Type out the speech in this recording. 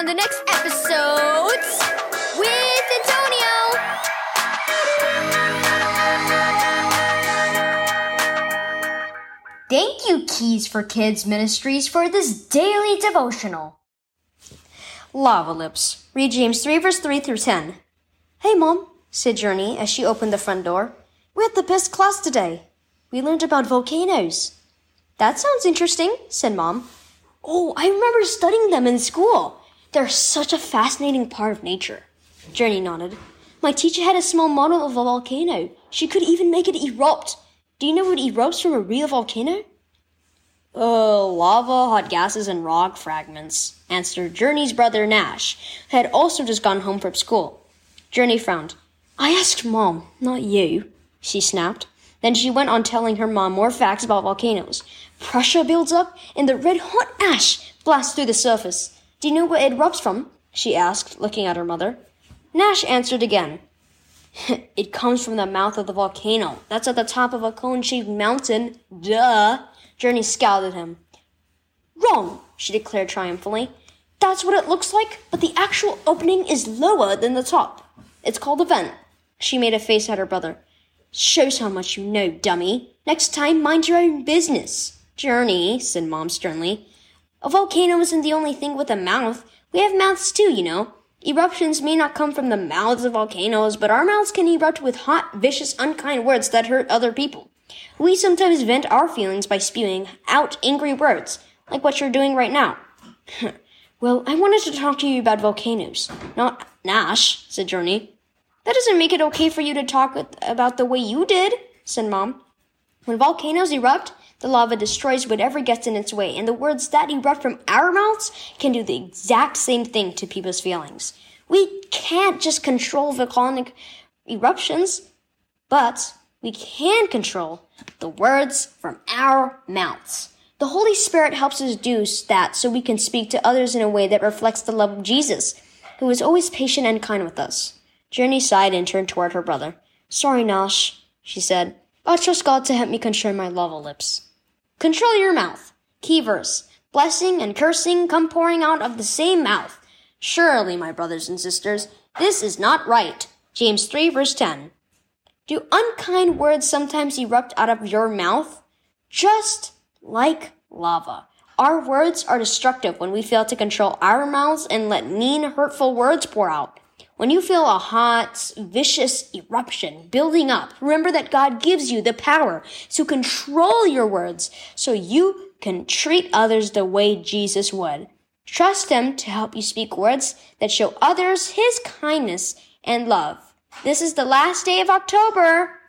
on the next episode with Antonio. Thank you, Keys for Kids Ministries, for this daily devotional. Lava Lips. Read James 3, verse 3 through 10. Hey, Mom, said Journey as she opened the front door. We had the best class today. We learned about volcanoes. That sounds interesting, said Mom. Oh, I remember studying them in school. They're such a fascinating part of nature. Journey nodded. My teacher had a small model of a volcano. She could even make it erupt. Do you know what erupts from a real volcano? Uh, lava, hot gases, and rock fragments, answered Journey's brother Nash, who had also just gone home from school. Journey frowned. I asked Mom, not you, she snapped. Then she went on telling her mom more facts about volcanoes. Pressure builds up, and the red hot ash blasts through the surface. Do you know where it erupts from? she asked, looking at her mother. Nash answered again. it comes from the mouth of the volcano. That's at the top of a cone shaped mountain. Duh. Journey scowled at him. Wrong, she declared triumphantly. That's what it looks like, but the actual opening is lower than the top. It's called a vent. She made a face at her brother. Shows how much you know, dummy. Next time, mind your own business. Journey, said Mom sternly. A volcano isn't the only thing with a mouth. We have mouths too, you know. Eruptions may not come from the mouths of volcanoes, but our mouths can erupt with hot, vicious, unkind words that hurt other people. We sometimes vent our feelings by spewing out angry words, like what you're doing right now. well, I wanted to talk to you about volcanoes, not Nash, said Journey. That doesn't make it okay for you to talk about the way you did, said Mom. When volcanoes erupt, the lava destroys whatever gets in its way, and the words that erupt from our mouths can do the exact same thing to people's feelings. We can't just control volcanic eruptions, but we can control the words from our mouths. The Holy Spirit helps us do that so we can speak to others in a way that reflects the love of Jesus, who is always patient and kind with us. Journey sighed and turned toward her brother. Sorry, Nash, she said. I trust God to help me control my lava lips. Control your mouth. Key verse. Blessing and cursing come pouring out of the same mouth. Surely, my brothers and sisters, this is not right. James 3 verse 10. Do unkind words sometimes erupt out of your mouth? Just like lava. Our words are destructive when we fail to control our mouths and let mean, hurtful words pour out. When you feel a hot, vicious eruption building up, remember that God gives you the power to control your words so you can treat others the way Jesus would. Trust Him to help you speak words that show others His kindness and love. This is the last day of October.